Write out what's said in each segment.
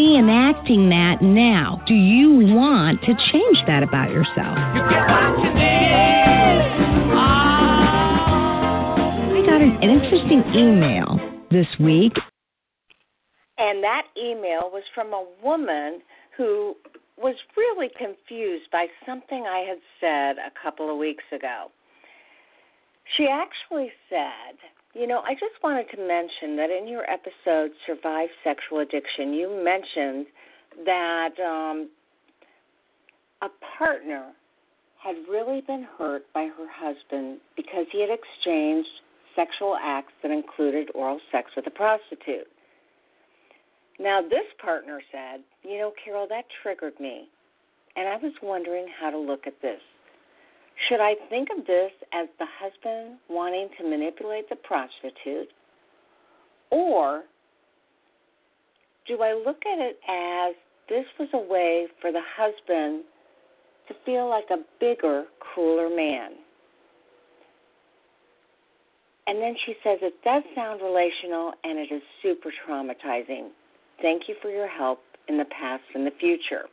reenacting that now. Do you want to change that about yourself? I got an, an interesting email this week. And that email was from a woman who was really confused by something I had said a couple of weeks ago. She actually said, You know, I just wanted to mention that in your episode, Survive Sexual Addiction, you mentioned that um, a partner had really been hurt by her husband because he had exchanged sexual acts that included oral sex with a prostitute. Now, this partner said, You know, Carol, that triggered me. And I was wondering how to look at this. Should I think of this as the husband wanting to manipulate the prostitute? Or do I look at it as this was a way for the husband to feel like a bigger, cooler man? And then she says, It does sound relational and it is super traumatizing. Thank you for your help in the past and the future.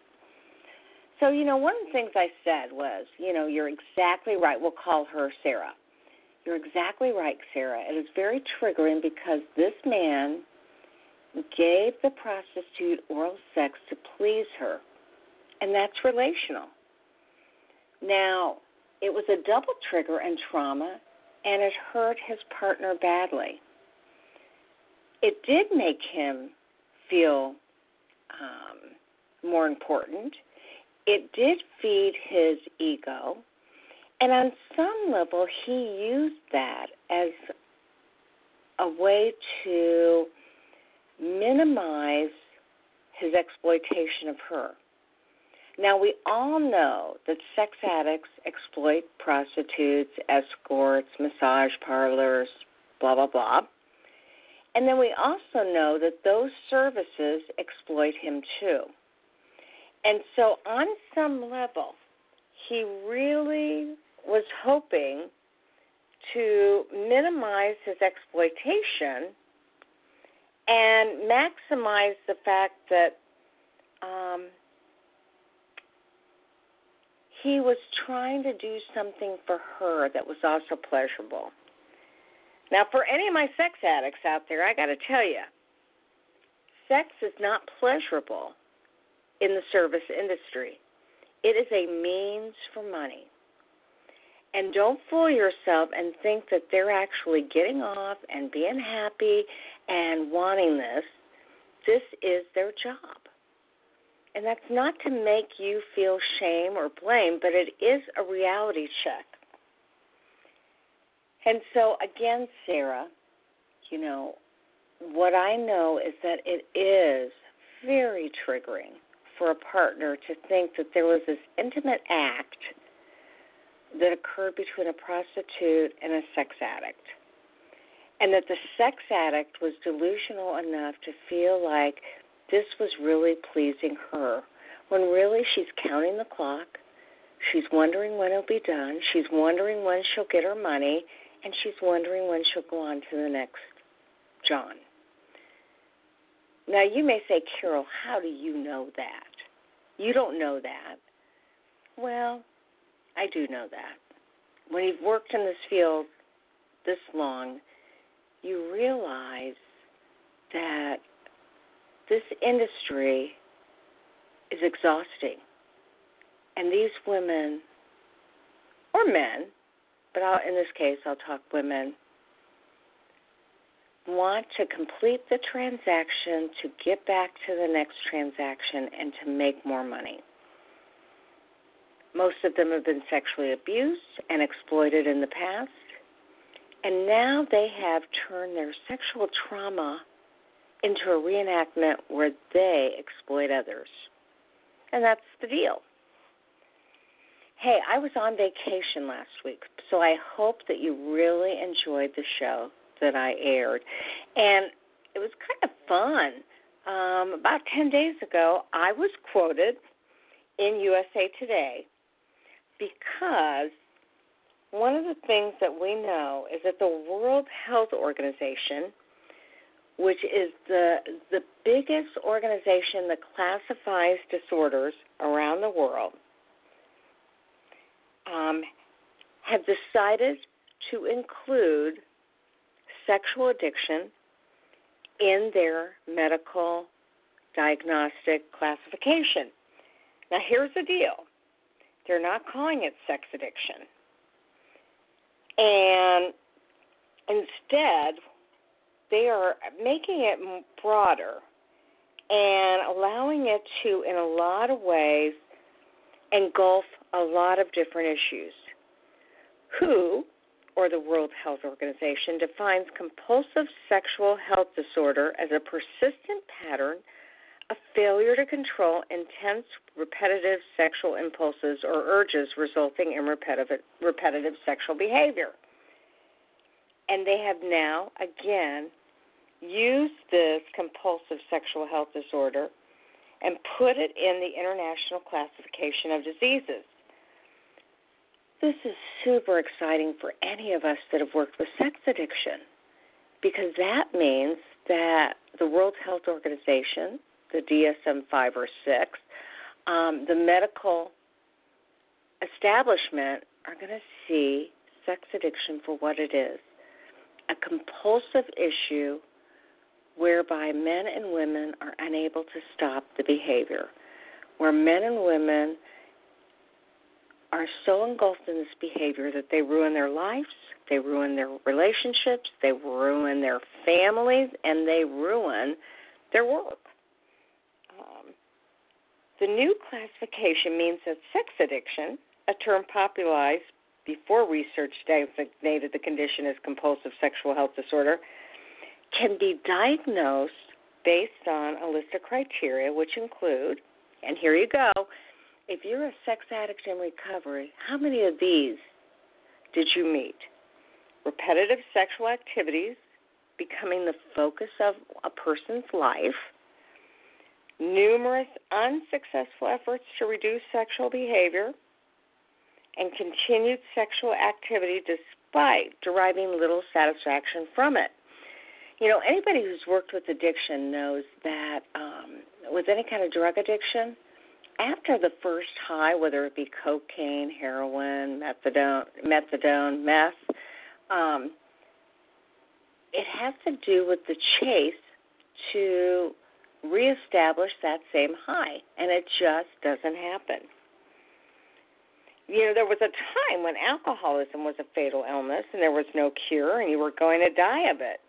So, you know, one of the things I said was, you know, you're exactly right. We'll call her Sarah. You're exactly right, Sarah. It is very triggering because this man gave the prostitute oral sex to please her, and that's relational. Now, it was a double trigger and trauma, and it hurt his partner badly. It did make him feel um, more important. It did feed his ego. And on some level, he used that as a way to minimize his exploitation of her. Now, we all know that sex addicts exploit prostitutes, escorts, massage parlors, blah, blah, blah. And then we also know that those services exploit him too. And so, on some level, he really was hoping to minimize his exploitation and maximize the fact that um, he was trying to do something for her that was also pleasurable. Now, for any of my sex addicts out there, I got to tell you, sex is not pleasurable in the service industry. It is a means for money. And don't fool yourself and think that they're actually getting off and being happy and wanting this. This is their job. And that's not to make you feel shame or blame, but it is a reality check. And so, again, Sarah, you know, what I know is that it is very triggering for a partner to think that there was this intimate act that occurred between a prostitute and a sex addict. And that the sex addict was delusional enough to feel like this was really pleasing her, when really she's counting the clock. She's wondering when it'll be done. She's wondering when she'll get her money. And she's wondering when she'll go on to the next John. Now, you may say, Carol, how do you know that? You don't know that. Well, I do know that. When you've worked in this field this long, you realize that this industry is exhausting. And these women, or men, but I'll, in this case, I'll talk women, want to complete the transaction to get back to the next transaction and to make more money. Most of them have been sexually abused and exploited in the past, and now they have turned their sexual trauma into a reenactment where they exploit others. And that's the deal. Hey, I was on vacation last week, so I hope that you really enjoyed the show that I aired. And it was kind of fun. Um, about 10 days ago, I was quoted in USA Today because one of the things that we know is that the World Health Organization, which is the the biggest organization that classifies disorders around the world, um, have decided to include sexual addiction in their medical diagnostic classification. Now, here's the deal they're not calling it sex addiction. And instead, they are making it broader and allowing it to, in a lot of ways, engulf a lot of different issues. WHO, or the World Health Organization, defines compulsive sexual health disorder as a persistent pattern of failure to control intense, repetitive sexual impulses or urges resulting in repetitive, repetitive sexual behavior. And they have now, again, used this compulsive sexual health disorder and put it in the International Classification of Diseases. This is super exciting for any of us that have worked with sex addiction because that means that the World Health Organization, the DSM 5 or 6, um, the medical establishment are going to see sex addiction for what it is a compulsive issue whereby men and women are unable to stop the behavior, where men and women are so engulfed in this behavior that they ruin their lives, they ruin their relationships, they ruin their families, and they ruin their work. Um, the new classification means that sex addiction, a term popularized before research designated the condition as compulsive sexual health disorder, can be diagnosed based on a list of criteria, which include, and here you go, if you're a sex addict in recovery, how many of these did you meet? Repetitive sexual activities becoming the focus of a person's life, numerous unsuccessful efforts to reduce sexual behavior, and continued sexual activity despite deriving little satisfaction from it. You know, anybody who's worked with addiction knows that um, with any kind of drug addiction, after the first high, whether it be cocaine, heroin, methadone, methadone, meth, um, it has to do with the chase to reestablish that same high, and it just doesn't happen. You know, there was a time when alcoholism was a fatal illness and there was no cure and you were going to die of it.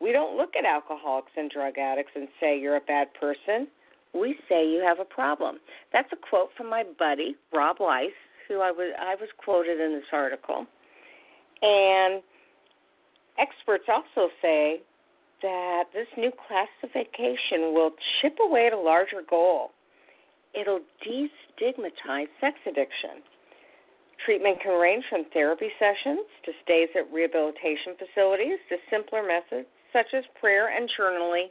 We don't look at alcoholics and drug addicts and say you're a bad person we say you have a problem. That's a quote from my buddy Rob Weiss, who I was I was quoted in this article. And experts also say that this new classification will chip away at a larger goal. It'll destigmatize sex addiction. Treatment can range from therapy sessions to stays at rehabilitation facilities to simpler methods such as prayer and journaling,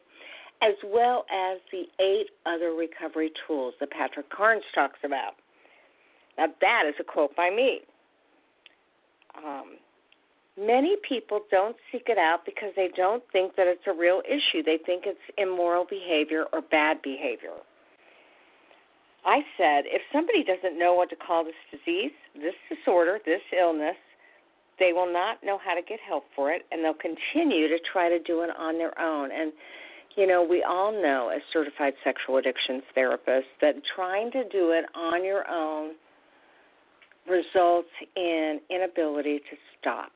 as well as the eight other recovery tools that Patrick Carnes talks about. Now, that is a quote by me. Um, many people don't seek it out because they don't think that it's a real issue. They think it's immoral behavior or bad behavior. I said, if somebody doesn't know what to call this disease, this disorder, this illness, they will not know how to get help for it, and they'll continue to try to do it on their own. And, you know, we all know as certified sexual addictions therapists that trying to do it on your own results in inability to stop.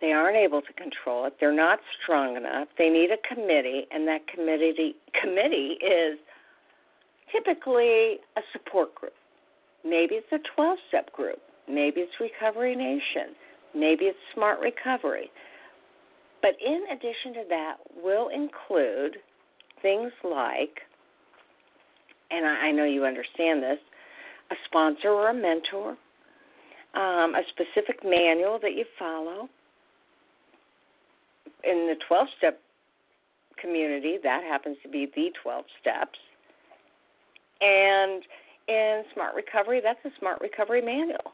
They aren't able to control it. They're not strong enough. They need a committee, and that committee committee is typically a support group. Maybe it's a 12 step group. Maybe it's Recovery Nation. Maybe it's Smart Recovery. But in addition to that, we'll include things like, and I know you understand this, a sponsor or a mentor, um, a specific manual that you follow. In the 12 step community, that happens to be the 12 steps. And in Smart Recovery, that's a Smart Recovery manual.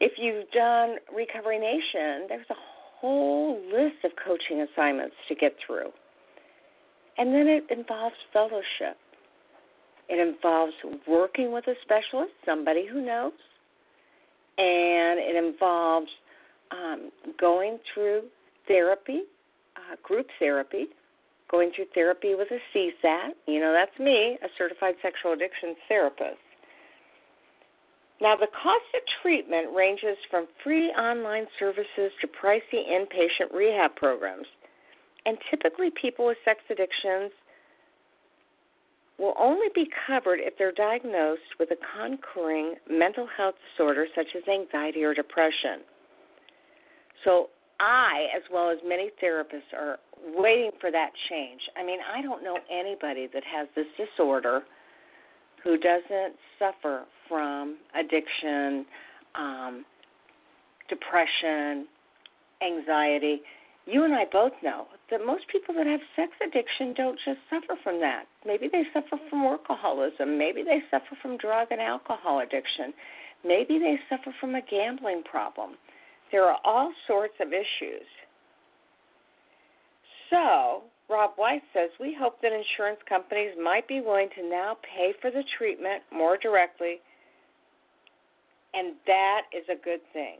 If you've done Recovery Nation, there's a whole list of coaching assignments to get through. And then it involves fellowship. It involves working with a specialist, somebody who knows, and it involves um, going through therapy, uh, group therapy, going through therapy with a CSAT. You know, that's me, a certified sexual addiction therapist. Now, the cost of treatment ranges from free online services to pricey inpatient rehab programs. And typically, people with sex addictions will only be covered if they're diagnosed with a concurring mental health disorder such as anxiety or depression. So, I, as well as many therapists, are waiting for that change. I mean, I don't know anybody that has this disorder who doesn't suffer from addiction, um, depression, anxiety. You and I both know that most people that have sex addiction don't just suffer from that. Maybe they suffer from workaholism. Maybe they suffer from drug and alcohol addiction. Maybe they suffer from a gambling problem. There are all sorts of issues. So, Rob Weiss says, We hope that insurance companies might be willing to now pay for the treatment more directly, and that is a good thing.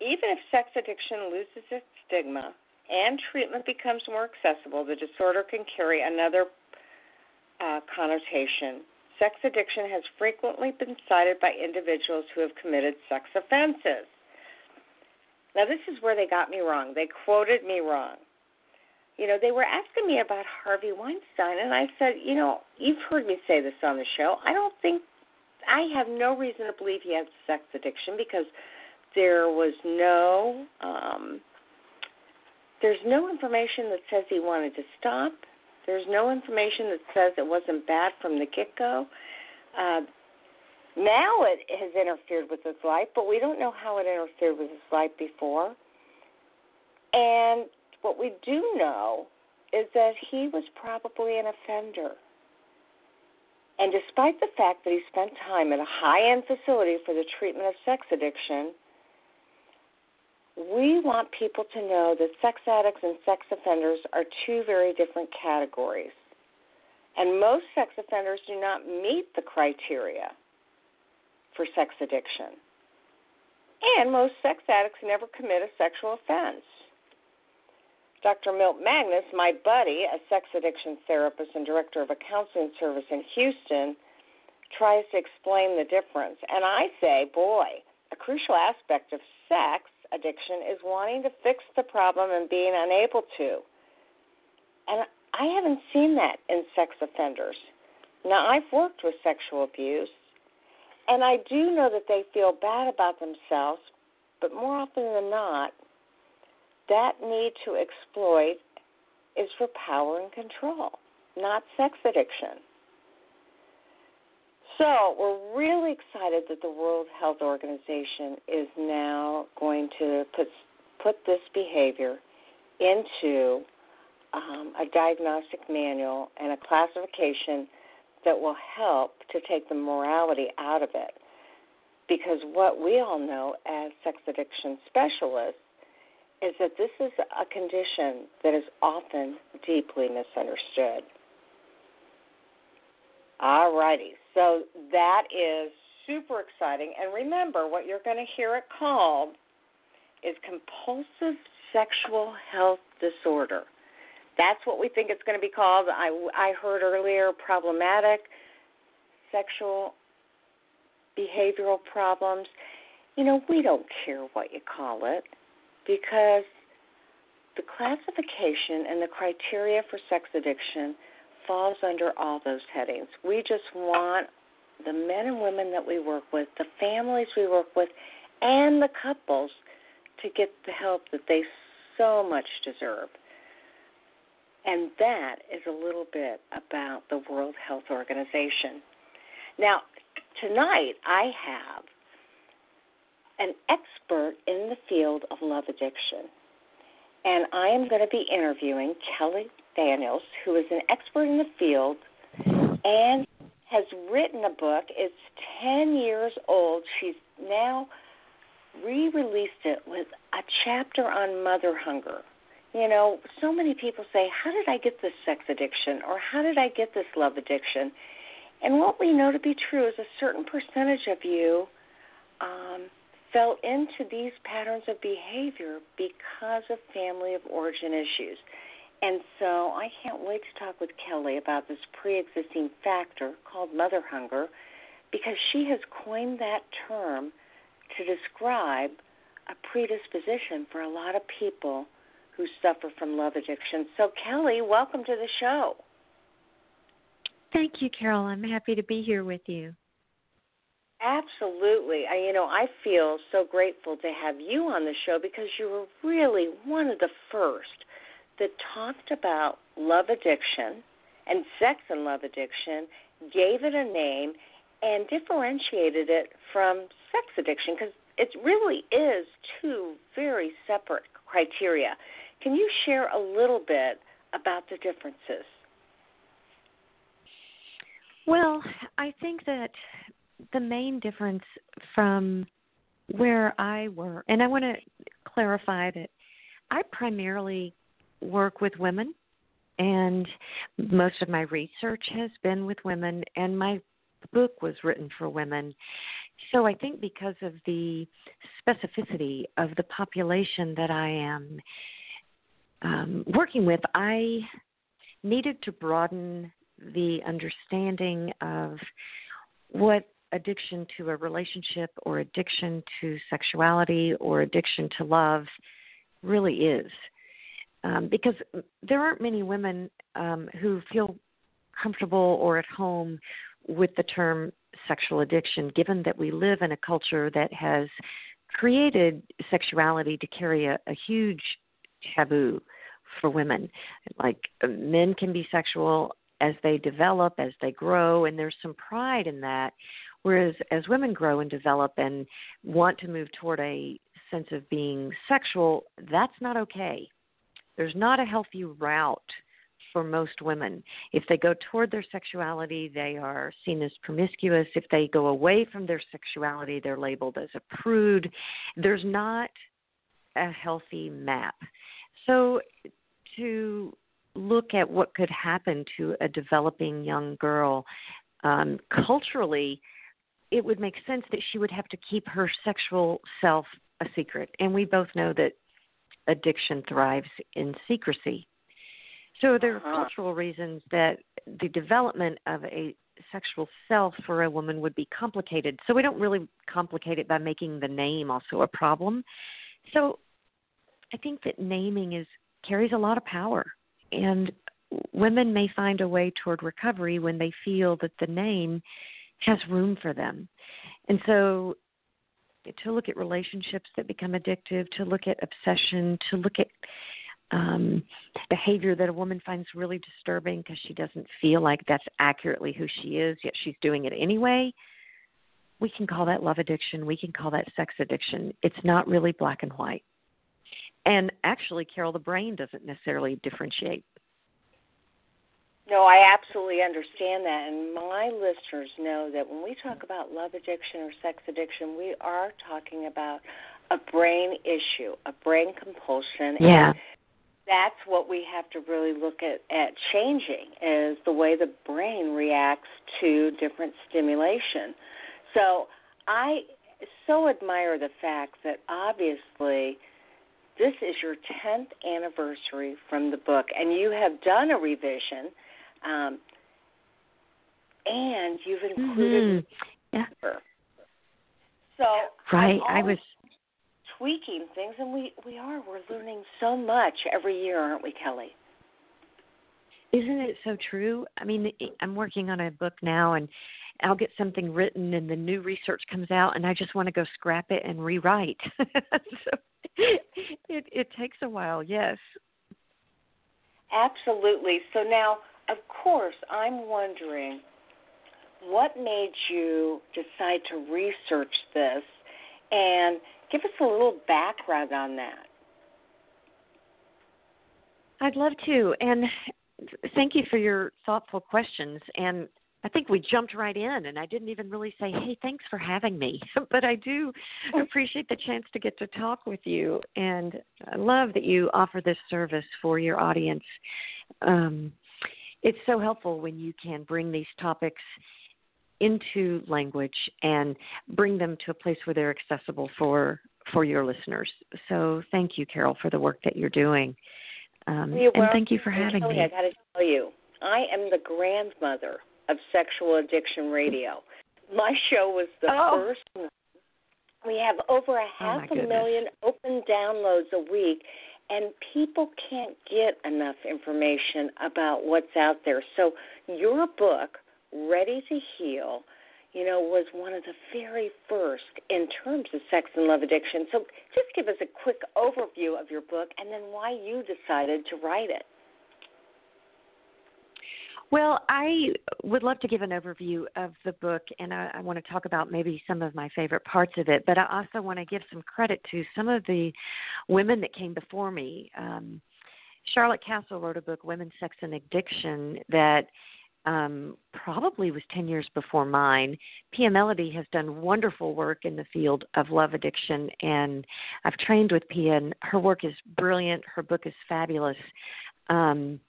Even if sex addiction loses its stigma and treatment becomes more accessible, the disorder can carry another uh, connotation. Sex addiction has frequently been cited by individuals who have committed sex offenses. Now, this is where they got me wrong. They quoted me wrong you know, they were asking me about Harvey Weinstein, and I said, you know, you've heard me say this on the show. I don't think, I have no reason to believe he has sex addiction because there was no, um, there's no information that says he wanted to stop. There's no information that says it wasn't bad from the get go. Uh, now it has interfered with his life, but we don't know how it interfered with his life before. And what we do know is that he was probably an offender. And despite the fact that he spent time at a high end facility for the treatment of sex addiction, we want people to know that sex addicts and sex offenders are two very different categories. And most sex offenders do not meet the criteria for sex addiction. And most sex addicts never commit a sexual offense. Dr. Milt Magness, my buddy, a sex addiction therapist and director of a counseling service in Houston, tries to explain the difference. And I say, boy, a crucial aspect of sex addiction is wanting to fix the problem and being unable to. And I haven't seen that in sex offenders. Now, I've worked with sexual abuse, and I do know that they feel bad about themselves, but more often than not, that need to exploit is for power and control, not sex addiction. So, we're really excited that the World Health Organization is now going to put put this behavior into um, a diagnostic manual and a classification that will help to take the morality out of it. Because what we all know as sex addiction specialists is that this is a condition that is often deeply misunderstood. All righty, so that is super exciting. And remember, what you're going to hear it called is compulsive sexual health disorder. That's what we think it's going to be called. I, I heard earlier problematic sexual behavioral problems. You know, we don't care what you call it because the classification and the criteria for sex addiction falls under all those headings. We just want the men and women that we work with, the families we work with, and the couples to get the help that they so much deserve. And that is a little bit about the World Health Organization. Now, tonight I have an expert in the field of love addiction. And I am going to be interviewing Kelly McDaniel, who is an expert in the field and has written a book. It's 10 years old. She's now re released it with a chapter on mother hunger. You know, so many people say, How did I get this sex addiction? or How did I get this love addiction? And what we know to be true is a certain percentage of you um, fell into these patterns of behavior because of family of origin issues. And so I can't wait to talk with Kelly about this pre existing factor called mother hunger because she has coined that term to describe a predisposition for a lot of people who suffer from love addiction. So, Kelly, welcome to the show. Thank you, Carol. I'm happy to be here with you. Absolutely. I, you know, I feel so grateful to have you on the show because you were really one of the first that talked about love addiction and sex and love addiction, gave it a name, and differentiated it from sex addiction because it really is two very separate criteria. Can you share a little bit about the differences? Well, I think that the main difference from where I work, and I want to clarify that I primarily work with women, and most of my research has been with women, and my book was written for women. So I think because of the specificity of the population that I am um, working with, I needed to broaden the understanding of what addiction to a relationship or addiction to sexuality or addiction to love really is. Um, because there aren't many women um, who feel comfortable or at home with the term sexual addiction, given that we live in a culture that has created sexuality to carry a, a huge taboo for women. Like men can be sexual as they develop, as they grow, and there's some pride in that. Whereas as women grow and develop and want to move toward a sense of being sexual, that's not okay. There's not a healthy route for most women. If they go toward their sexuality, they are seen as promiscuous. If they go away from their sexuality, they're labeled as a prude. There's not a healthy map. So to look at what could happen to a developing young girl um, culturally, it would make sense that she would have to keep her sexual self a secret. And we both know that addiction thrives in secrecy. So there are uh-huh. cultural reasons that the development of a sexual self for a woman would be complicated. So we don't really complicate it by making the name also a problem. So I think that naming is carries a lot of power and women may find a way toward recovery when they feel that the name has room for them. And so to look at relationships that become addictive, to look at obsession, to look at um, behavior that a woman finds really disturbing because she doesn't feel like that's accurately who she is, yet she's doing it anyway. We can call that love addiction. We can call that sex addiction. It's not really black and white. And actually, Carol, the brain doesn't necessarily differentiate. No, I absolutely understand that. And my listeners know that when we talk about love addiction or sex addiction, we are talking about a brain issue, a brain compulsion. Yeah. And that's what we have to really look at, at changing is the way the brain reacts to different stimulation. So I so admire the fact that obviously this is your 10th anniversary from the book, and you have done a revision, um, and you've included. Mm-hmm. Yeah. So right, I was tweaking things, and we we are we're learning so much every year, aren't we, Kelly? Isn't it so true? I mean, I'm working on a book now, and I'll get something written, and the new research comes out, and I just want to go scrap it and rewrite. so it it takes a while, yes. Absolutely. So now, of course, I'm wondering what made you decide to research this and give us a little background on that. I'd love to. And thank you for your thoughtful questions. And I think we jumped right in, and I didn't even really say, hey, thanks for having me. but I do appreciate the chance to get to talk with you. And I love that you offer this service for your audience. Um, it's so helpful when you can bring these topics into language and bring them to a place where they're accessible for for your listeners. So thank you, Carol, for the work that you're doing. Um, you're and thank you for having me. I got to tell you, I am the grandmother of Sexual Addiction Radio. My show was the oh. first. We have over a Oh, half my a million open downloads a week, and people can't get enough information about what's out there. So your book, Ready to Heal, you know, was one of the very first in terms of sex and love addiction. So just give us a quick overview of your book and then why you decided to write it. Well, I would love to give an overview of the book, and I, I want to talk about maybe some of my favorite parts of it. But I also want to give some credit to some of the women that came before me. Um, Charlotte Kasl wrote a book, Women, Sex, and Addiction, that um, probably was 10 years before mine. Pia Mellody has done wonderful work in the field of love addiction, and I've trained with Pia, and her work is brilliant. Her book is fabulous. Um,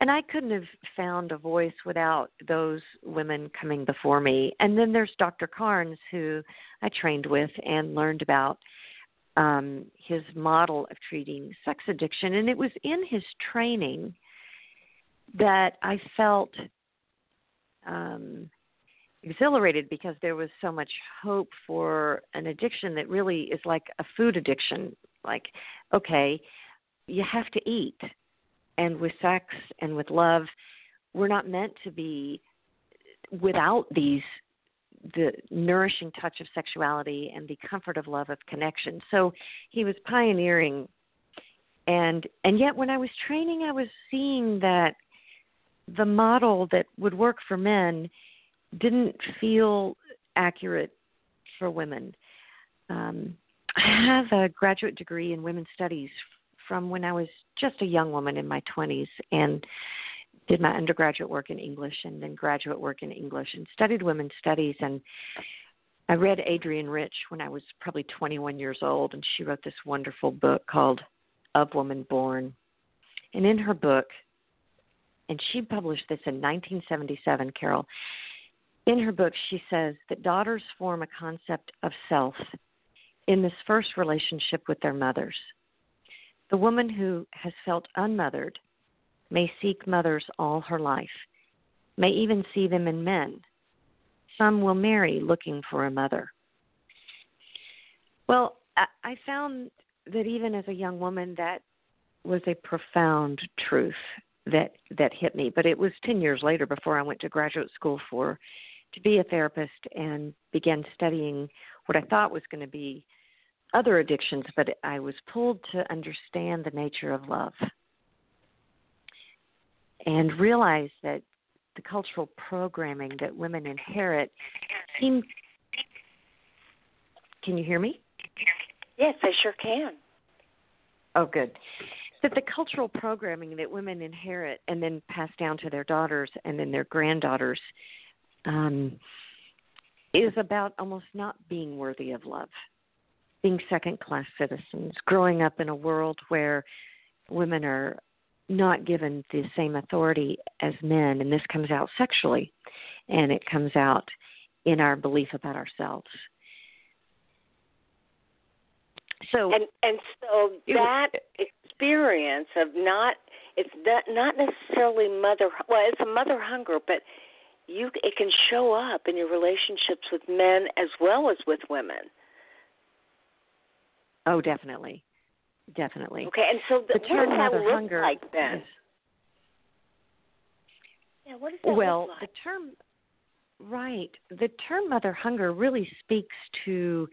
and I couldn't have found a voice without those women coming before me. And then there's Dr. Carnes, who I trained with and learned about um, his model of treating sex addiction. And it was in his training that I felt um, exhilarated because there was so much hope for an addiction that really is like a food addiction. Like, okay, you have to eat and with sex and with love we're not meant to be without these the nourishing touch of sexuality and the comfort of love of connection. So he was pioneering. And and yet when i was training i was seeing that the model that would work for men didn't feel accurate for women. Um, i have a graduate degree in women's studies from when I was just a young woman in my 20s and did my undergraduate work in English and then graduate work in English and studied women's studies and I read Adrienne Rich when I was probably 21 years old and she wrote this wonderful book called Of Woman Born. And in her book and she published this in 1977, Carol. In her book she says that daughters form a concept of self in this first relationship with their mothers. The woman who has felt unmothered may seek mothers all her life, may even see them in men. Some will marry looking for a mother. Well, I found that even as a young woman, that was a profound truth that that hit me. But it was ten years later before I went to graduate school for to be a therapist and began studying what I thought was going to be other addictions, but I was pulled to understand the nature of love and realize that the cultural programming that women inherit seem Can you hear me? Yes, I sure can. Oh, good. That the cultural programming that women inherit and then pass down to their daughters and then their granddaughters um, is about almost not being worthy of love, being second class citizens, growing up in a world where women are not given the same authority as men, and this comes out sexually, and it comes out in our belief about ourselves. So and and so that experience of not it's not not necessarily mother well it's a mother hunger, but you it can show up in your relationships with men as well as with women. Oh, definitely, definitely. Okay, and so the, term what does that mother look hunger like then? is- yeah, what does that well, look like? the term right, the term mother hunger really speaks to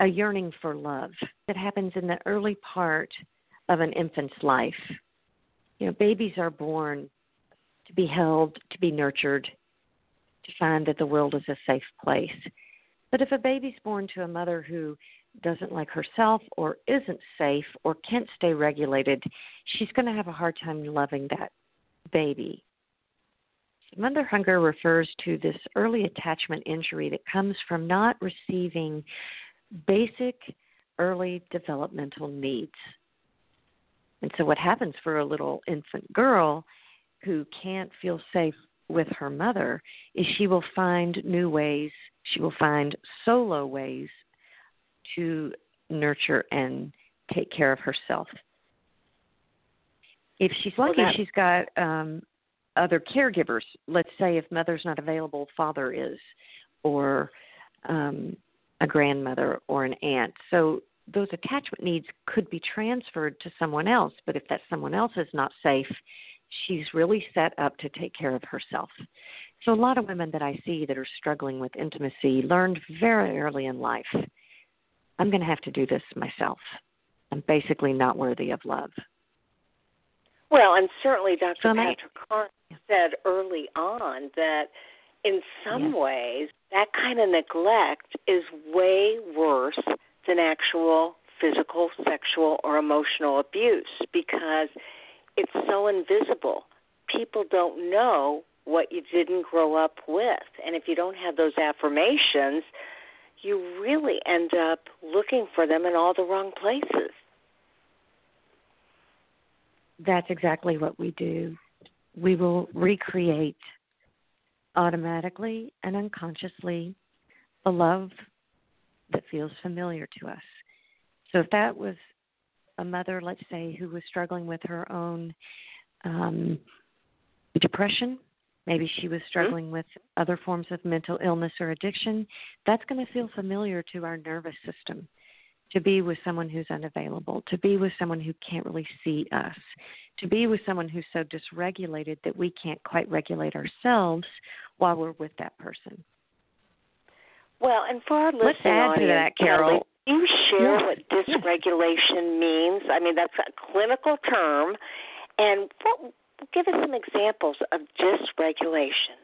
a yearning for love that happens in the early part of an infant's life. You know, babies are born to be held, to be nurtured, to find that the world is a safe place. But if a baby's born to a mother who doesn't like herself or isn't safe or can't stay regulated, she's going to have a hard time loving that baby. Mother hunger refers to this early attachment injury that comes from not receiving basic early developmental needs. And so, what happens for a little infant girl who can't feel safe with her mother is she will find new ways, she will find solo ways to nurture and take care of herself. If she's Well, lucky, that- she's got um, other caregivers. Let's say if mother's not available, father is, or um, a grandmother or an aunt. So those attachment needs could be transferred to someone else, but if that someone else is not safe, she's really set up to take care of herself. So a lot of women that I see that are struggling with intimacy learned very early in life, I'm going to have to do this myself. I'm basically not worthy of love. Well, and certainly Dr. So Patrick Carr said early on that in some Yeah. ways that kind of neglect is way worse than actual physical, sexual, or emotional abuse because it's so invisible. People don't know what you didn't grow up with. And if you don't have those affirmations, you really end up looking for them in all the wrong places. That's exactly what we do. We will recreate automatically and unconsciously a love that feels familiar to us. So if that was a mother, let's say, who was struggling with her own um, depression, maybe she was mm-hmm. struggling with other forms of mental illness or addiction, that's going to feel familiar to our nervous system. To be with someone who's unavailable, to be with someone who can't really see us, to be with someone who's so dysregulated that we can't quite regulate ourselves while we're with that person. Well, and for our Let's listening add to that, Carol. Can you share Yeah. what dysregulation means? I mean, that's a clinical term, and what, give us some examples of dysregulation.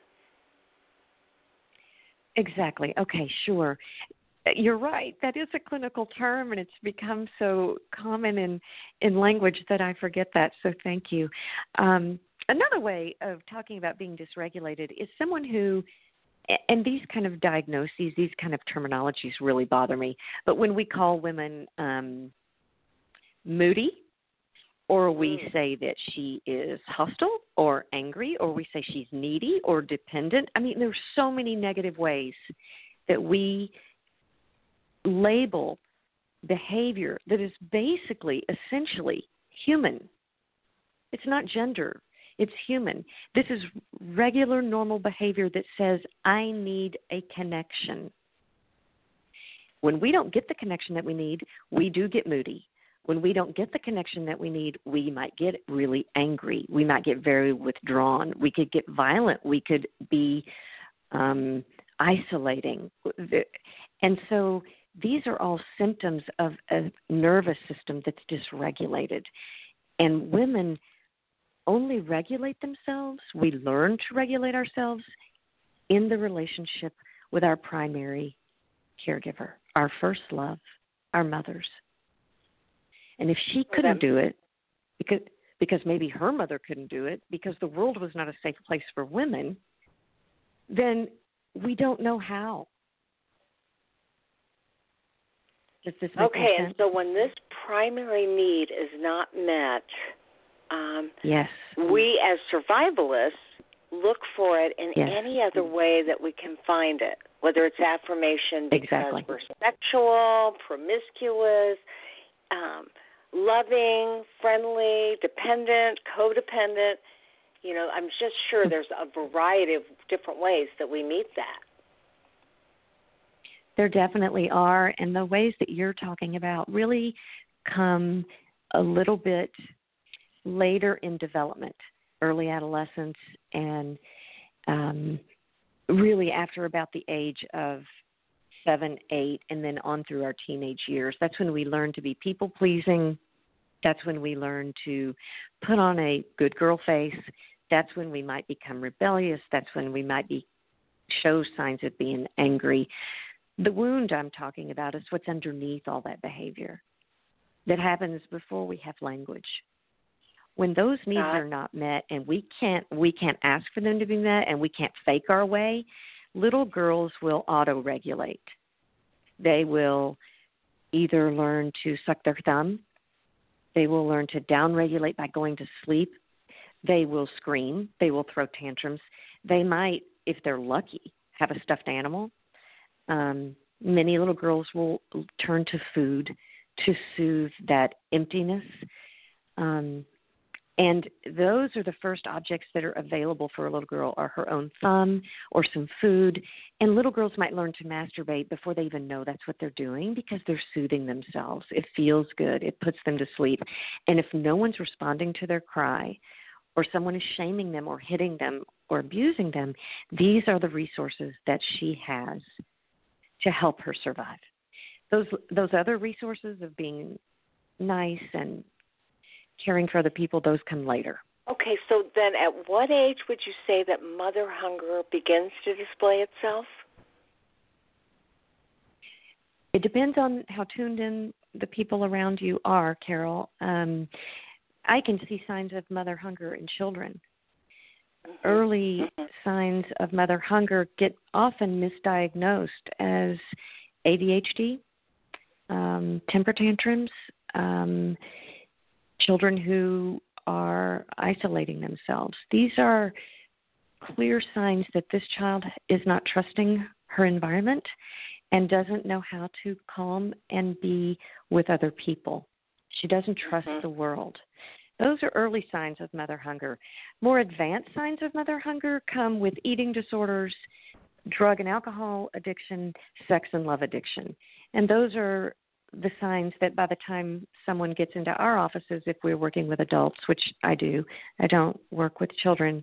Exactly. Okay, sure. You're right. That is a clinical term, and it's become so common in in language that I forget that. So thank you. Um, another way of talking about being dysregulated is someone who, and these kind of diagnoses, these kind of terminologies really bother me. But when we call women um, moody, or we Mm. say that she is hostile or angry, or we say she's needy or dependent. I mean, there's so many negative ways that we label behavior that is basically, essentially human. It's not gender, it's human. This is regular, normal behavior that says, I need a connection. When we don't get the connection that we need, we do get moody. When we don't get the connection that we need, we might get really angry. We might get very withdrawn. We could get violent. We could be um, isolating. And so these are all symptoms of a nervous system that's dysregulated. And women only regulate themselves, we learn to regulate ourselves in the relationship with our primary caregiver, our first love, our mothers. And if she couldn't do it, because because maybe her mother couldn't do it, because the world was not a safe place for women, then we don't know how. Does this make okay? sense? And so when this primary need is not met, um, yes, we as survivalists look for it in yes. any other way that we can find it, whether it's affirmation because exactly. we're sexual, promiscuous, um, loving, friendly, dependent, codependent. You know, I'm just sure there's a variety of different ways that we meet that. There definitely are, and the ways that you're talking about really come a little bit later in development, early adolescence, and um, really after about the age of seven, eight, and then on through our teenage years. That's when we learn to be people pleasing. That's when we learn to put on a good girl face. That's when we might become rebellious. That's when we might be show signs of being angry. The wound I'm talking about is what's underneath all that behavior that happens before we have language. When those needs are not met and we can't we can't ask for them to be met and we can't fake our way, little girls will auto regulate. They will either learn to suck their thumb, they will learn to down regulate by going to sleep, they will scream, they will throw tantrums. They might, if they're lucky, have a stuffed animal. Um, many little girls will turn to food to soothe that emptiness. Um, and those are the first objects that are available for a little girl are her own thumb mm-hmm. or some food. And little girls might learn to masturbate before they even know that's what they're doing because they're soothing themselves. It feels good. It puts them to sleep. And if no one's responding to their cry or someone is shaming them or hitting them or abusing them, these are the resources that she has to help her survive. Those those other resources of being nice and caring for other people, those come later. Okay, so then at what age would you say that mother hunger begins to display itself? It depends on how tuned in the people around you are, Carol. Um, I can see signs of mother hunger in children. Mm-hmm. Early mm-hmm. signs of mother hunger get often misdiagnosed as ADHD, um, temper tantrums, um, children who are isolating themselves. These are clear signs that this child is not trusting her environment and doesn't know how to calm and be with other people. She doesn't trust mm-hmm. the world. Those are early signs of mother hunger. More advanced signs of mother hunger come with eating disorders, drug and alcohol addiction, sex and love addiction. And those are the signs that by the time someone gets into our offices, if we're working with adults, which I do, I don't work with children,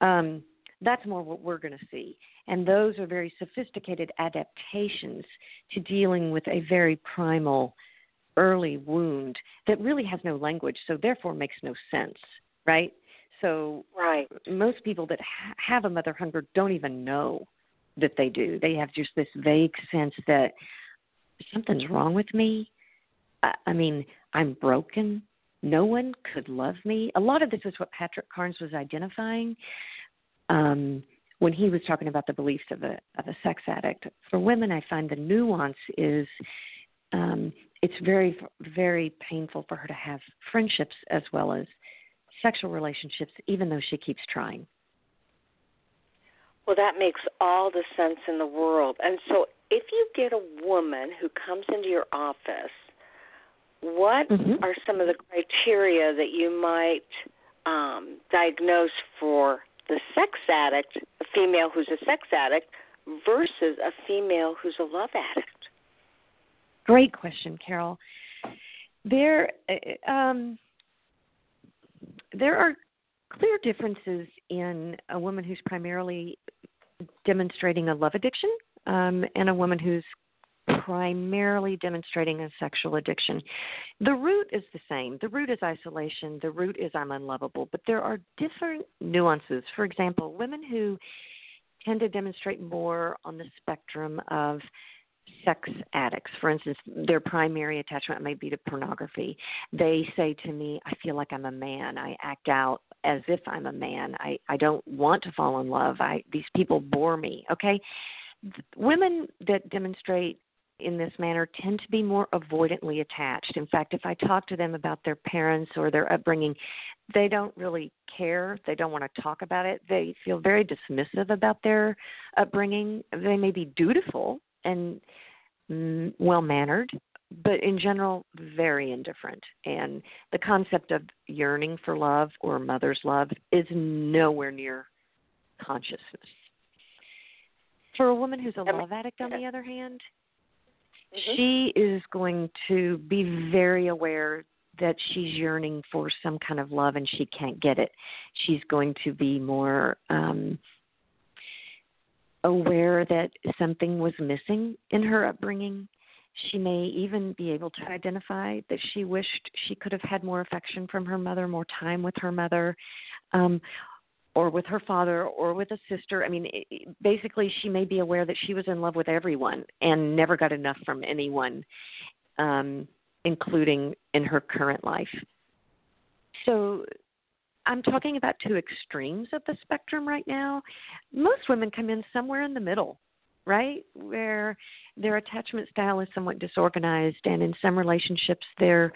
um, that's more what we're going to see. And those are very sophisticated adaptations to dealing with a very primal early wound that really has no language, so therefore makes no sense, right? So, right. most people that ha- have a mother hunger don't even know that they do. They have just this vague sense that something's wrong with me. I, I mean, I'm broken. No one could love me. A lot of this is what Patrick Carnes was identifying um, when he was talking about the beliefs of a of a sex addict. For women, I find the nuance is um, it's very very painful for her to have friendships as well as sexual relationships, even though she keeps trying. Well, that makes all the sense in the world. And so, if you get a woman who comes into your office, what mm-hmm. are some of the criteria that you might um, diagnose for the sex addict, a female who's a sex addict, versus a female who's a love addict? Great question, Carol. There, uh, um, there are clear differences in a woman who's primarily demonstrating a love addiction um, and a woman who's primarily demonstrating a sexual addiction. The root is the same. The root is isolation. The root is I'm unlovable. But there are different nuances. For example, women who tend to demonstrate more on the spectrum of sex addicts. For instance, their primary attachment may be to pornography. They say to me, I feel like I'm a man. I act out as if I'm a man. I, I don't want to fall in love. I these people bore me. Okay. Women that demonstrate in this manner tend to be more avoidantly attached. In fact, if I talk to them about their parents or their upbringing, they don't really care. They don't want to talk about it. They feel very dismissive about their upbringing. They may be dutiful and well mannered, but in general, very indifferent. And the concept of yearning for love or mother's love is nowhere near consciousness. For a woman who's a love addict, on the other hand, mm-hmm. she is going to be very aware that she's yearning for some kind of love and she can't get it. She's going to be more um aware that something was missing in her upbringing. She may even be able to identify that she wished she could have had more affection from her mother, more time with her mother, um, or with her father, or with a sister. I mean, it, basically, she may be aware that she was in love with everyone and never got enough from anyone, um, including in her current life. So I'm talking about two extremes of the spectrum right now. Most women come in somewhere in the middle, right? Where their attachment style is somewhat disorganized, and in some relationships, they're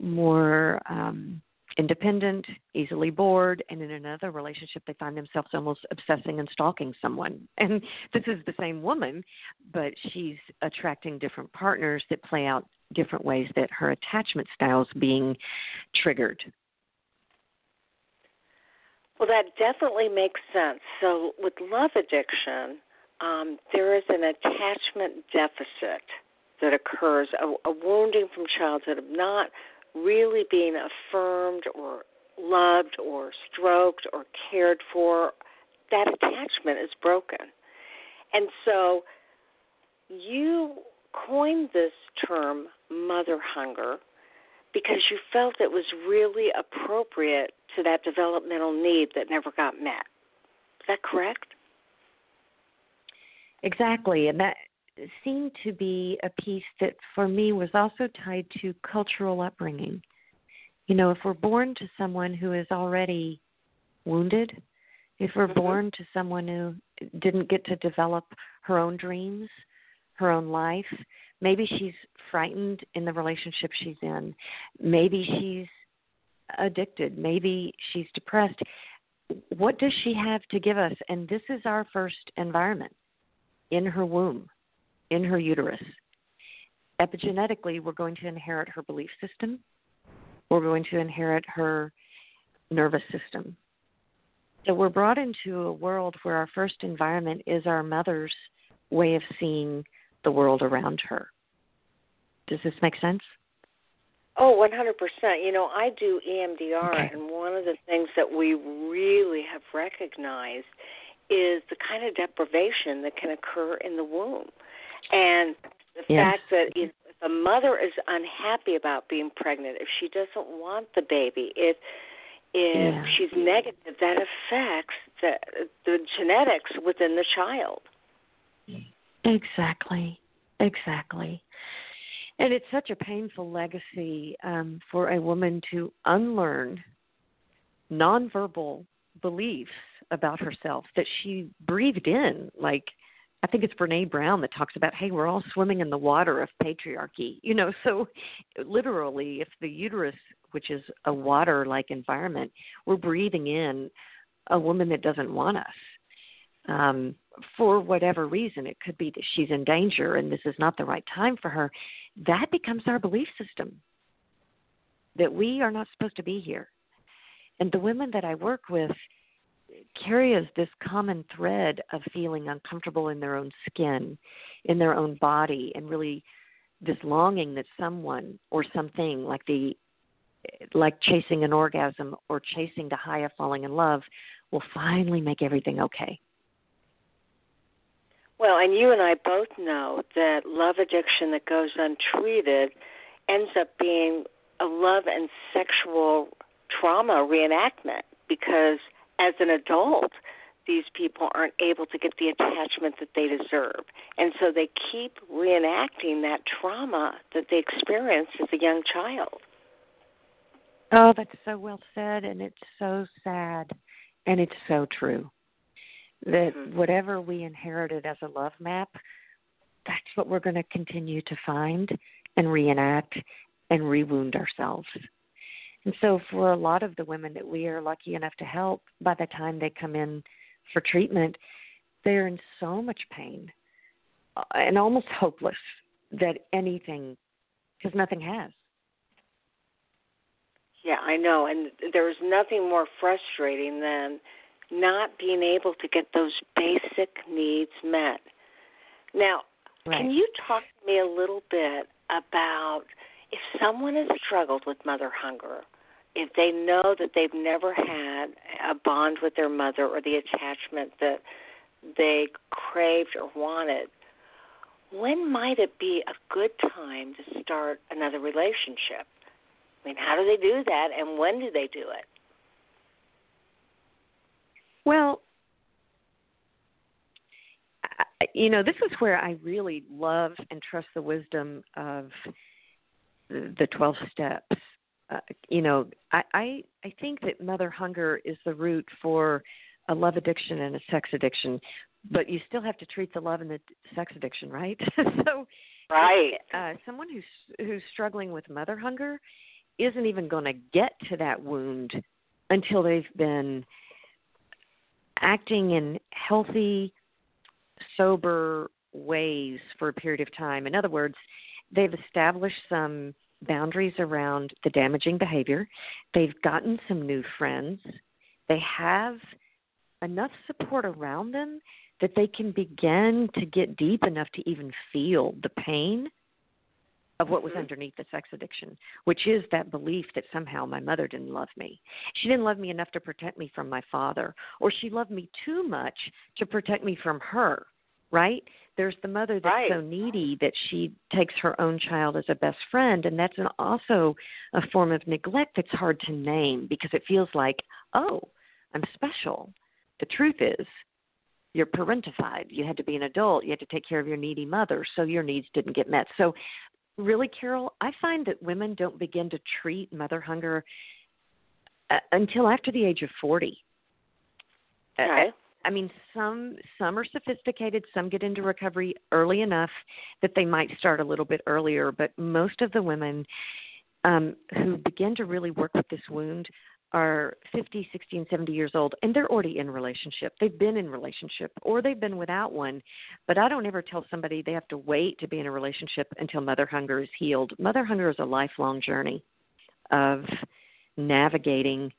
more um, independent, easily bored, and in another relationship, they find themselves almost obsessing and stalking someone. And this is the same woman, but she's attracting different partners that play out different ways that her attachment style is being triggered well, that definitely makes sense. So, with love addiction, um, there is an attachment deficit that occurs, a, a wounding from childhood of not really being affirmed or loved or stroked or cared for. That attachment is broken. And so, you coined this term mother hunger because you felt it was really appropriate to that developmental need that never got met. Is that correct? Exactly. And that seemed to be a piece that for me was also tied to cultural upbringing. You know, if we're born to someone who is already wounded, if we're mm-hmm. born to someone who didn't get to develop her own dreams, her own life, Maybe she's frightened in the relationship she's in. Maybe she's addicted. Maybe she's depressed. What does she have to give us? And this is our first environment in her womb, in her uterus. Epigenetically, we're going to inherit her belief system, we're going to inherit her nervous system. So we're brought into a world where our first environment is our mother's way of seeing the world around her. Does this make sense? Oh, 100%. You know, I do EMDR, okay. and one of the things that we really have recognized is the kind of deprivation that can occur in the womb. And the yes. fact that if a mother is unhappy about being pregnant, if she doesn't want the baby, if if yeah. she's negative, that affects the the genetics within the child. Exactly. Exactly. And it's such a painful legacy um, for a woman to unlearn nonverbal beliefs about herself that she breathed in. Like, I think it's Brene Brown that talks about, hey, we're all swimming in the water of patriarchy. You know, so literally, if the uterus, which is a water like environment, we're breathing in a woman that doesn't want us um, for whatever reason, it could be that she's in danger and this is not the right time for her, that becomes our belief system that we are not supposed to be here. And the women that I work with carry this common thread of feeling uncomfortable in their own skin, in their own body, and really this longing that someone or something like the like chasing an orgasm or chasing the high of falling in love will finally make everything okay. Well, and you and I both know that love addiction that goes untreated ends up being a love and sexual trauma reenactment because as an adult, these people aren't able to get the attachment that they deserve. And so they keep reenacting that trauma that they experienced as a young child. Oh, that's so well said, and it's so sad, and it's so true. That mm-hmm. whatever we inherited as a love map, that's what we're going to continue to find and reenact and rewound ourselves. And so, for a lot of the women that we are lucky enough to help, by the time they come in for treatment, they're in so much pain uh, and almost hopeless that anything, because nothing has. Yeah, I know. And there's nothing more frustrating than not being able to get those basic needs met. Now, right. can you talk to me a little bit about if someone has struggled with mother hunger, if they know that they've never had a bond with their mother or the attachment that they craved or wanted, when might it be a good time to start another relationship? I mean, how do they do that and when do they do it? Well, you know, this is where I really love and trust the wisdom of the 12 steps. Uh, you know, I, I I think that mother hunger is the root for a love addiction and a sex addiction, but you still have to treat the love and the sex addiction, right? so, right. Uh, someone who's who's struggling with mother hunger isn't even going to get to that wound until they've been acting in healthy, sober ways for a period of time. In other words, they've established some boundaries around the damaging behavior. They've gotten some new friends. They have enough support around them that they can begin to get deep enough to even feel the pain of what was mm-hmm. underneath the sex addiction, which is that belief that somehow my mother didn't love me. She didn't love me enough to protect me from my father, or she loved me too much to protect me from her, right? There's the mother that's right. so needy that she takes her own child as a best friend, and that's an, also a form of neglect that's hard to name because it feels like, oh, I'm special. The truth is, you're parentified. You had to be an adult. You had to take care of your needy mother, so your needs didn't get met. So really, Carol, I find that women don't begin to treat mother hunger uh, until after the age of 40. Uh, okay. I mean, some some are sophisticated. Some get into recovery early enough that they might start a little bit earlier. But most of the women um, who begin to really work with this wound are 50, 60, and 70 years old, and they're already in relationship. They've been in relationship, or they've been without one. But I don't ever tell somebody they have to wait to be in a relationship until mother hunger is healed. Mother hunger is a lifelong journey of navigating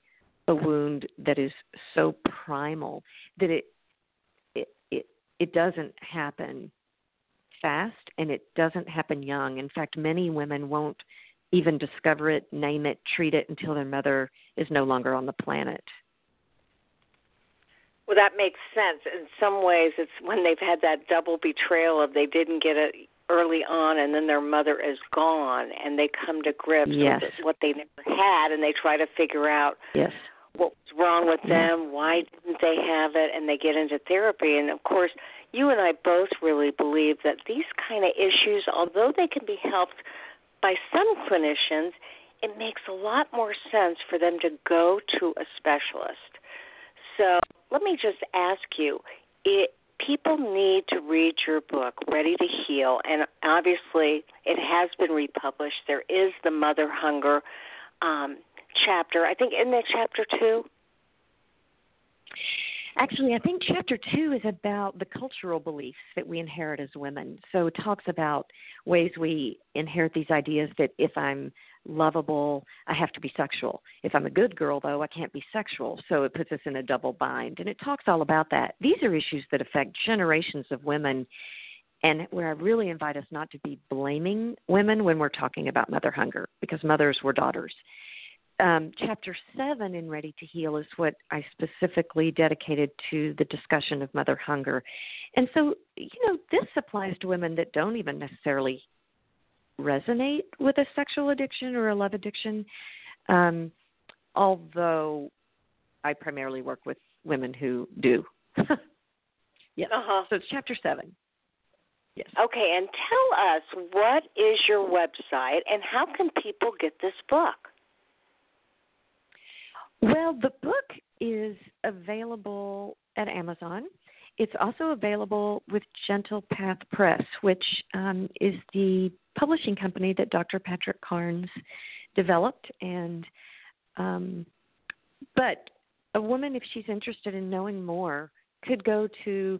a wound that is so primal that it it it, it doesn't happen fast and it doesn't happen young. In fact, many women won't even discover it, name it, treat it until their mother is no longer on the planet. Well, that makes sense. In some ways, it's when they've had that double betrayal of they didn't get it early on and then their mother is gone and they come to grips yes. with what they never had and they try to figure out yes. What was wrong with them, why didn't they have it, and they get into therapy. And of course, you and I both really believe that these kind of issues, although they can be helped by some clinicians, it makes a lot more sense for them to go to a specialist. So let me just ask you it, people need to read your book, Ready to Heal, and obviously it has been republished. There is the Mother Hunger um, chapter. I think in that chapter two. Actually, I think chapter two is about the cultural beliefs that we inherit as women. So it talks about ways we inherit these ideas that if I'm lovable, I have to be sexual. If I'm a good girl, though, I can't be sexual. So it puts us in a double bind. And it talks all about that. These are issues that affect generations of women. And where I really invite us not to be blaming women when we're talking about mother hunger, because mothers were daughters um, chapter seven in Ready to Heal is what I specifically dedicated to the discussion of mother hunger. And so, you know, this applies to women that don't even necessarily resonate with a sexual addiction or a love addiction. Um, although I primarily work with women who do. yes. Uh-huh. So it's chapter seven. Yes. Okay, and tell us what is your website and how can people get this book? Well, the book is available at Amazon. It's also available with Gentle Path Press, which um, is the publishing company that Dr. Patrick Carnes developed. And um, but a woman, if she's interested in knowing more, could go to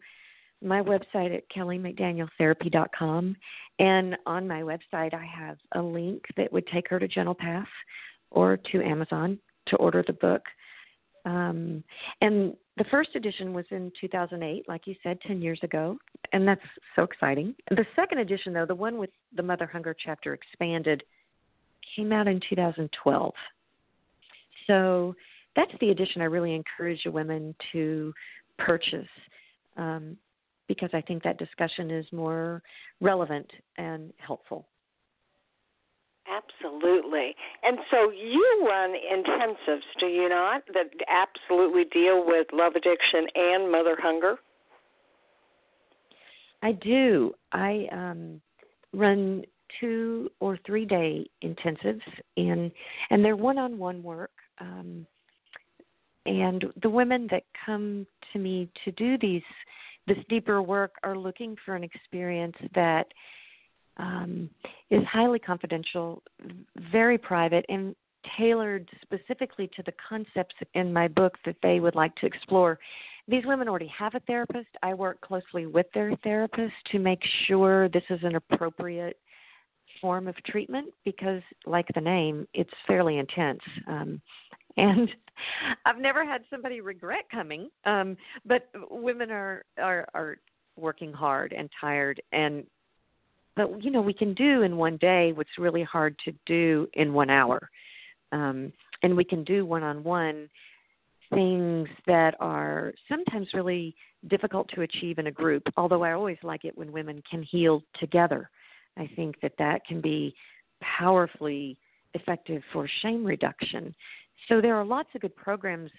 my website at kellymcdanieltherapy.com. And on my website, I have a link that would take her to Gentle Path or to Amazon to order the book. Um, and the first edition was in 2008, like you said, 10 years ago, and that's so exciting. The second edition, though, the one with the Mother Hunger chapter expanded, came out in 2012. So that's the edition I really encourage women to purchase um, because I think that discussion is more relevant and helpful. Absolutely. And so you run intensives, do you not, that absolutely deal with love addiction and mother hunger? I do. I um, run two or three day intensives, and and they're one on one work. Um, and the women that come to me to do these this deeper work are looking for an experience that um, is highly confidential, very private, and tailored specifically to the concepts in my book that they would like to explore. These women already have a therapist. I work closely with their therapist to make sure this is an appropriate form of treatment because, like the name, it's fairly intense. Um, and I've never had somebody regret coming. Um, but women are are are working hard and tired, and but you know we can do in one day what's really hard to do in one hour, um, and we can do one on one things that are sometimes really difficult to achieve in a group. Although I always like it when women can heal together. I think that that can be powerfully effective for shame reduction so there are lots of good programs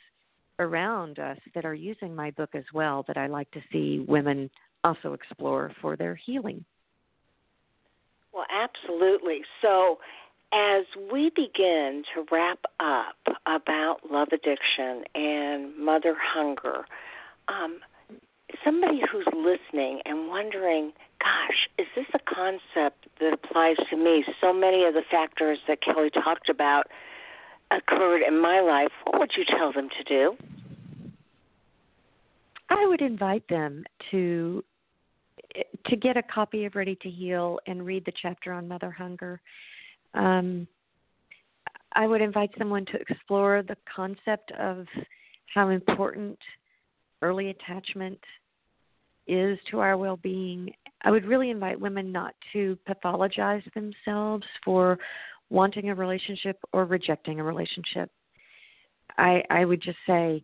around us that are using my book as well that I like to see women also explore for their healing. Well, absolutely. So, as we begin to wrap up about love addiction and mother hunger, um, somebody who's listening and wondering, gosh, is this a concept that applies to me? So many of the factors that Kelly talked about occurred in my life, what would you tell them to do? I would invite them to to get a copy of Ready to Heal and read the chapter on mother hunger. Um, I would invite someone to explore the concept of how important early attachment is to our well being. I would really invite women not to pathologize themselves for wanting a relationship or rejecting a relationship. I I would just say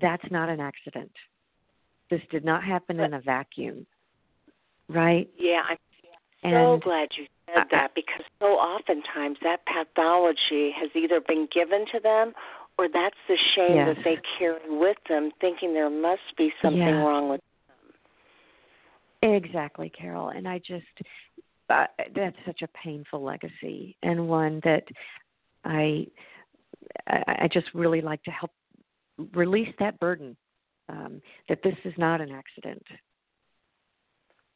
that's not an accident. This did not happen in a vacuum. Right? Yeah, I'm so glad you said that because so oftentimes that pathology has either been given to them or that's the shame yes. that they carry with them, thinking there must be something yeah. wrong with them. Exactly, Carol. And I just uh, that's such a painful legacy and one that I I just really like to help release that burden um, that this is not an accident.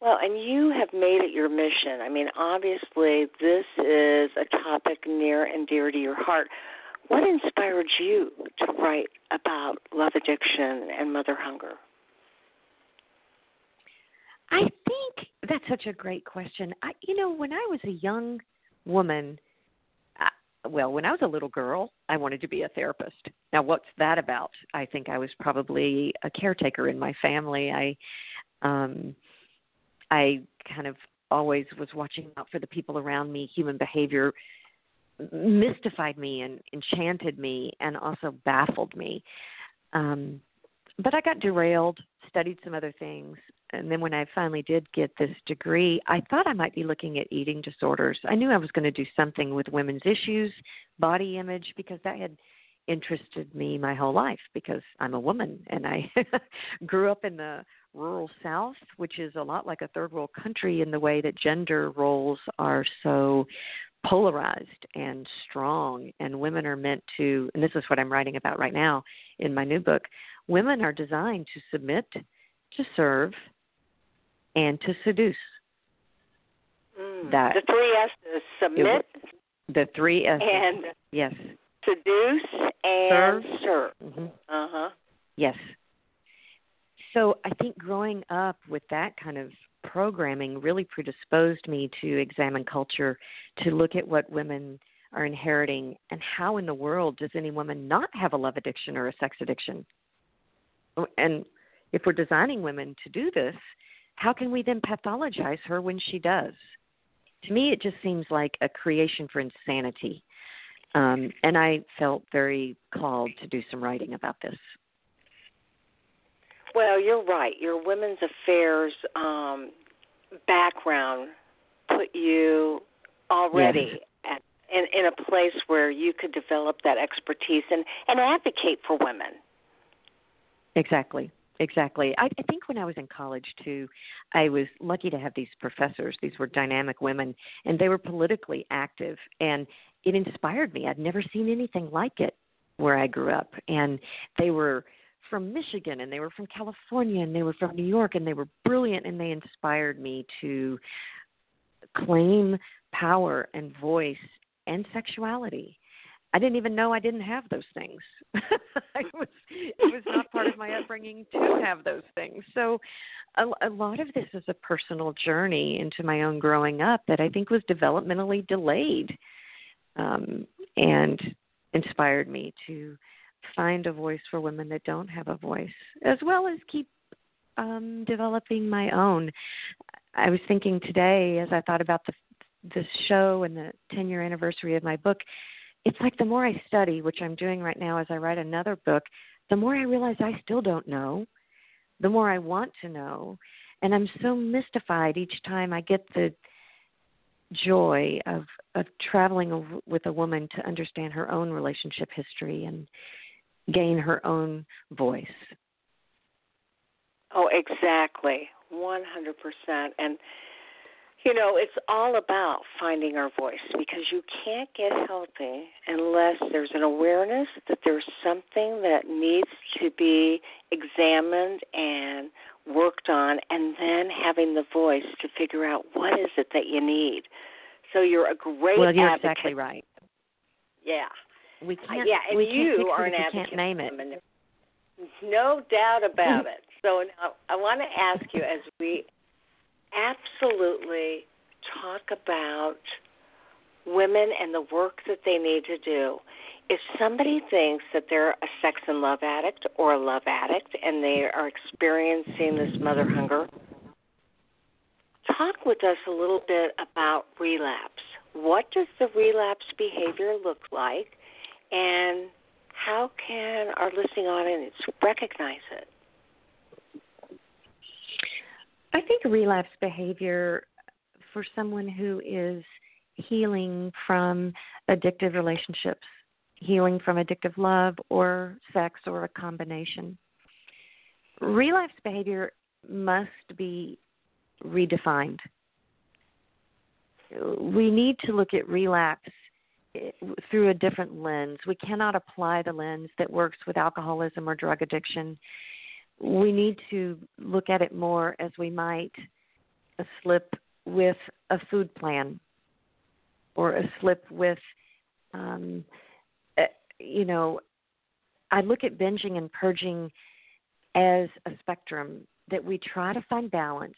Well, and you have made it your mission. I mean, obviously, this is a topic near and dear to your heart. What inspired you to write about love addiction and mother hunger? I think that's such a great question. I, you know, when I was a young woman, I, well, when I was a little girl, I wanted to be a therapist. Now, what's that about? I think I was probably a caretaker in my family. I, um, I kind of always was watching out for the people around me. Human behavior mystified me and enchanted me and also baffled me. Um, but I got derailed, studied some other things, and then when I finally did get this degree, I thought I might be looking at eating disorders. I knew I was going to do something with women's issues, body image, because that had interested me my whole life because I'm a woman and I grew up in the rural south, which is a lot like a third world country in the way that gender roles are so polarized and strong and women are meant to and this is what I'm writing about right now in my new book women are designed to submit to serve and to seduce Mm. That- the three S's: submit the three S's. and yes seduce and Serve. serve. hmm Uh huh. Yes. So I think growing up with that kind of programming really predisposed me to examine culture, to look at what women are inheriting, and how in the world does any woman not have a love addiction or a sex addiction? Oh, And if we're designing women to do this, how can we then pathologize her when she does? To me, it just seems like a creation for insanity. Um, and I felt very called to do some writing about this. Well, you're right. Your women's affairs um, background put you already at, in, in a place where you could develop that expertise and, and advocate for women. Exactly. Exactly. I, I think when I was in college too, I was lucky to have these professors. These were dynamic women, and they were politically active, and it inspired me. I'd never seen anything like it where I grew up, and they were from Michigan, and they were from California, and they were from New York, and they were brilliant, and they inspired me to claim power and voice and sexuality. I didn't even know I didn't have those things. I was, it was not part of my upbringing to have those things. So, a, a lot of this is a personal journey into my own growing up that I think was developmentally delayed, um, and inspired me to find a voice for women that don't have a voice, as well as keep um, developing my own. I was thinking today, as I thought about the this show and the 10 year anniversary of my book, it's like the more I study, which I'm doing right now as I write another book, the more I realize I still don't know, the more I want to know. And I'm so mystified each time I get the joy of of traveling with a woman to understand her own relationship history and gain her own voice. Oh, exactly. 100%. And, you know, it's all about finding our voice because you can't get healthy unless there's an awareness that there's something that needs to be examined and worked on, and then having the voice to figure out what is it that you need. So you're a great well, you're advocate. exactly right. Yeah. We can't. yeah, and we can't you are an advocate can't name it. No doubt about it. So now I want to ask you as we absolutely talk about women and the work that they need to do. If somebody thinks that they're a sex and love addict or a love addict and they are experiencing this mother hunger, talk with us a little bit about relapse. What does the relapse behavior look like and how can our listening audience recognize it? I think relapse behavior for someone who is healing from addictive relationships, healing from addictive love or sex or a combination. Relapse behavior must be redefined. We need to look at relapse through a different lens. We cannot apply the lens that works with alcoholism or drug addiction we need to look at it more as we might a slip with a food plan or a slip with um you know i look at binging and purging as a spectrum that we try to find balance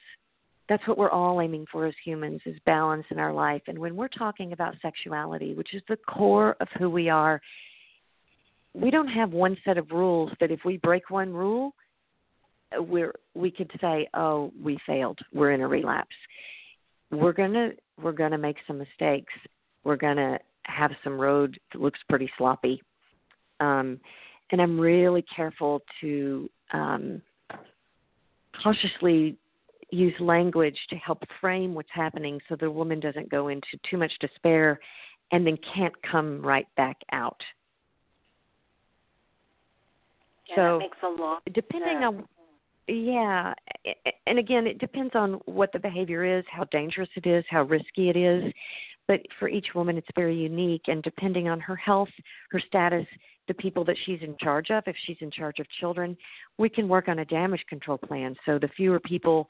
that's what we're all aiming for as humans is balance in our life. And when we're talking about sexuality which is the core of who we are we don't have one set of rules that if we break one rule we're we could say oh we failed. We're in a relapse. We're going to we're going to make some mistakes. We're going to have some road that looks pretty sloppy. Um, and I'm really careful to um, cautiously use language to help frame what's happening so the woman doesn't go into too much despair and then can't come right back out. Yeah, so that makes a lot. Depending sense. on yeah, and again, it depends on what the behavior is, how dangerous it is, how risky it is. But for each woman, it's very unique, and depending on her health, her status, the people that she's in charge of, if she's in charge of children, we can work on a damage control plan. So the fewer people,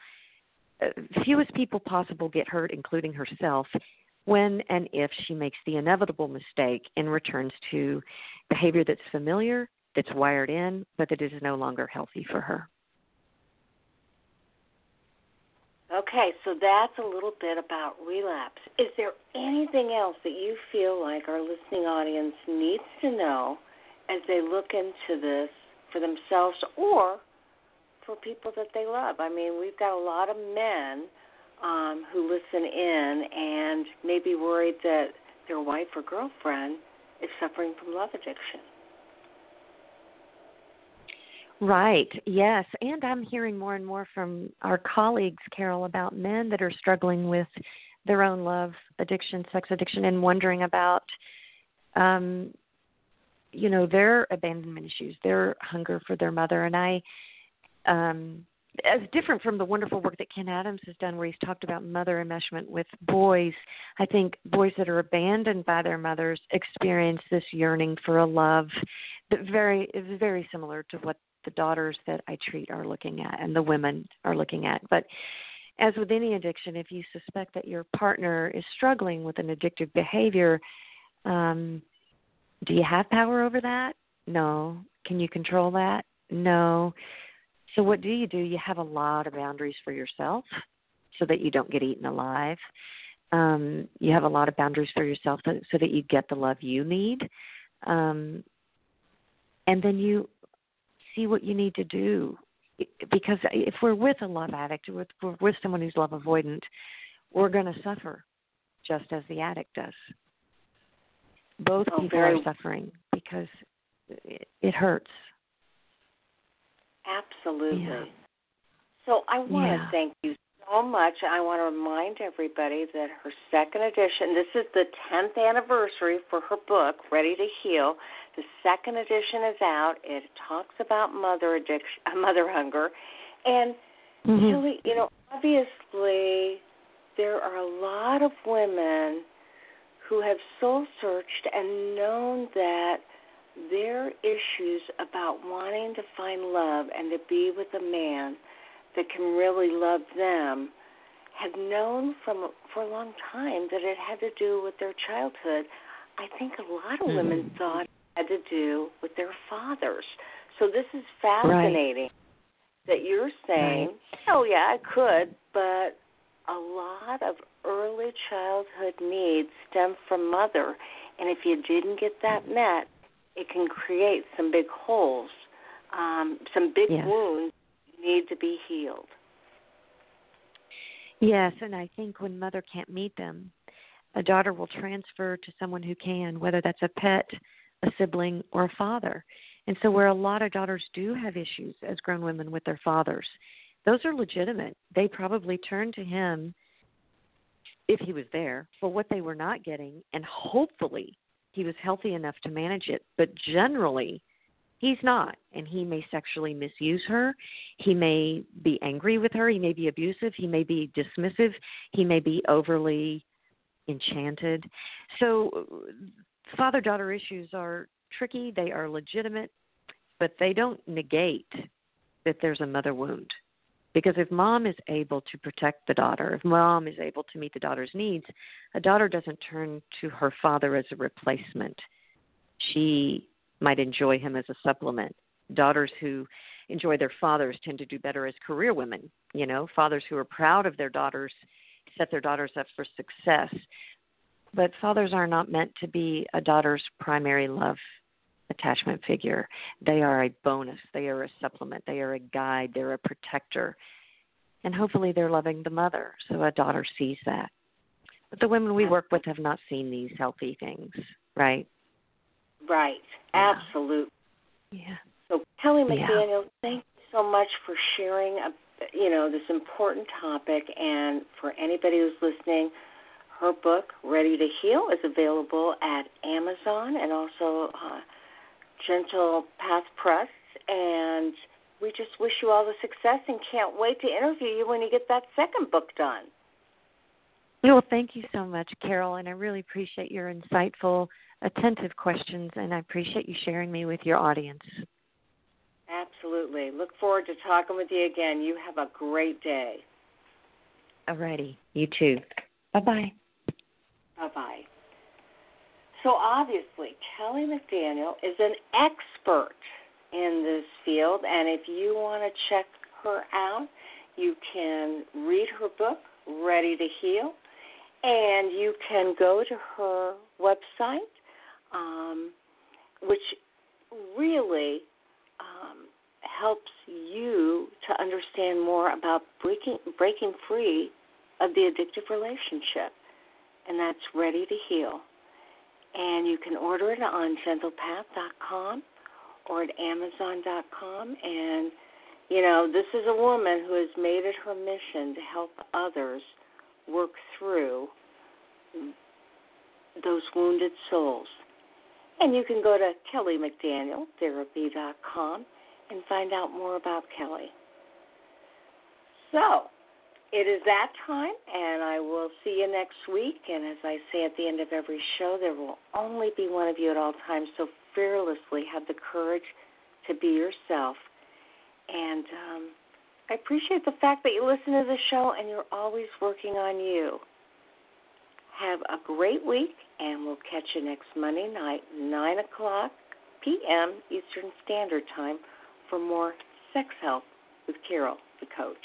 fewest people possible get hurt, including herself, when and if she makes the inevitable mistake and returns to behavior that's familiar, that's wired in, but that is no longer healthy for her. Okay, so that's a little bit about relapse. Is there anything else that you feel like our listening audience needs to know as they look into this for themselves or for people that they love? I mean, we've got a lot of men um, who listen in and may be worried that their wife or girlfriend is suffering from love addiction. Right. Yes, and I'm hearing more and more from our colleagues, Carol, about men that are struggling with their own love addiction, sex addiction, and wondering about, um, you know, their abandonment issues, their hunger for their mother. And I, um, as different from the wonderful work that Ken Adams has done, where he's talked about mother enmeshment with boys. I think boys that are abandoned by their mothers experience this yearning for a love that very is very similar to what the daughters that I treat are looking at and the women are looking at. But as with any addiction, if you suspect that your partner is struggling with an addictive behavior, um, do you have power over that? No. Can you control that? No. So what do you do? You have a lot of boundaries for yourself so that you don't get eaten alive. Um, you have a lot of boundaries for yourself so, so that you get the love you need. Um, and then you see what you need to do because if we're with a love addict if we're with someone who's love avoidant we're going to suffer just as the addict does both Oh, people very- are suffering because it, it hurts Absolutely. Yeah. So I want Yeah. to thank you so much. I want to remind everybody that her second edition, this is the 10th anniversary for her book, Ready to Heal. The second edition is out. It talks about mother addiction, uh, mother hunger. And Mhm. Julie, you know, obviously there are a lot of women who have soul searched and known that their issues about wanting to find love and to be with a man that can really love them have known from for a long time that it had to do with their childhood. I think a lot of women Mhm. thought it had to do with their fathers. So this is fascinating that you're saying, oh yeah, I could, but a lot of early childhood needs stem from mother, and if you didn't get that met, it can create some big holes, um, some big Yes. wounds need to be healed. Yes, and I think when mother can't meet them, a daughter will transfer to someone who can, whether that's a pet, a sibling, or a father. And so, where a lot of daughters do have issues as grown women with their fathers, those are legitimate. They probably turn to him if he was there for what they were not getting, and hopefully he was healthy enough to manage it. But generally, he's not, and he may sexually misuse her. He may be angry with her. He may be abusive. He may be dismissive. He may be overly enchanted. So, father daughter issues are tricky, they are legitimate, but they don't negate that there's a mother wound. Because if mom is able to protect the daughter, if mom is able to meet the daughter's needs, a daughter doesn't turn to her father as a replacement. She might enjoy him as a supplement. Daughters who enjoy their fathers tend to do better as career women. You know, fathers who are proud of their daughters set their daughters up for success. But fathers are not meant to be a daughter's primary love attachment figure. They are a bonus, they are a supplement, they are a guide, they're a protector. And hopefully they're loving the mother, so a daughter sees that. But the women we work with have not seen these healthy things, right? Right. Yeah. Absolutely. Yeah. So Kelly Yeah. McDaniel, thank you so much for sharing, a, you know, this important topic. And for anybody who's listening, her book "Ready to Heal" is available at Amazon and also uh, Gentle Path Press. And we just wish you all the success and can't wait to interview you when you get that second book done. Well, thank you so much, Carol, and I really appreciate your insightful, attentive questions, and I appreciate you sharing me with your audience. Absolutely. Look forward to talking with you again. You have a great day. Alrighty, you too. Bye bye. Bye bye. So obviously, Kelly McDaniel is an expert in this field, and if you want to check her out, you can read her book, Ready to Heal, and you can go to her website, um, which really um, helps you to understand more about breaking breaking free of the addictive relationship, and that's Ready to Heal. And you can order it on gentlepath.com or at amazon.com. And, you know, this is a woman who has made it her mission to help others work through those wounded souls. And you can go to kellymcdanieltherapy.com and find out more about Kelly. So, it is that time, and I will see you next week. And as I say at the end of every show, there will only be one of you at all times. So fearlessly have the courage to be yourself. And um, I appreciate the fact that you listen to the show and you're always working on you. Have a great week, and we'll catch you next Monday night, 9 o'clock p.m. Eastern Standard Time, for more Sex Help with Carol, the coach.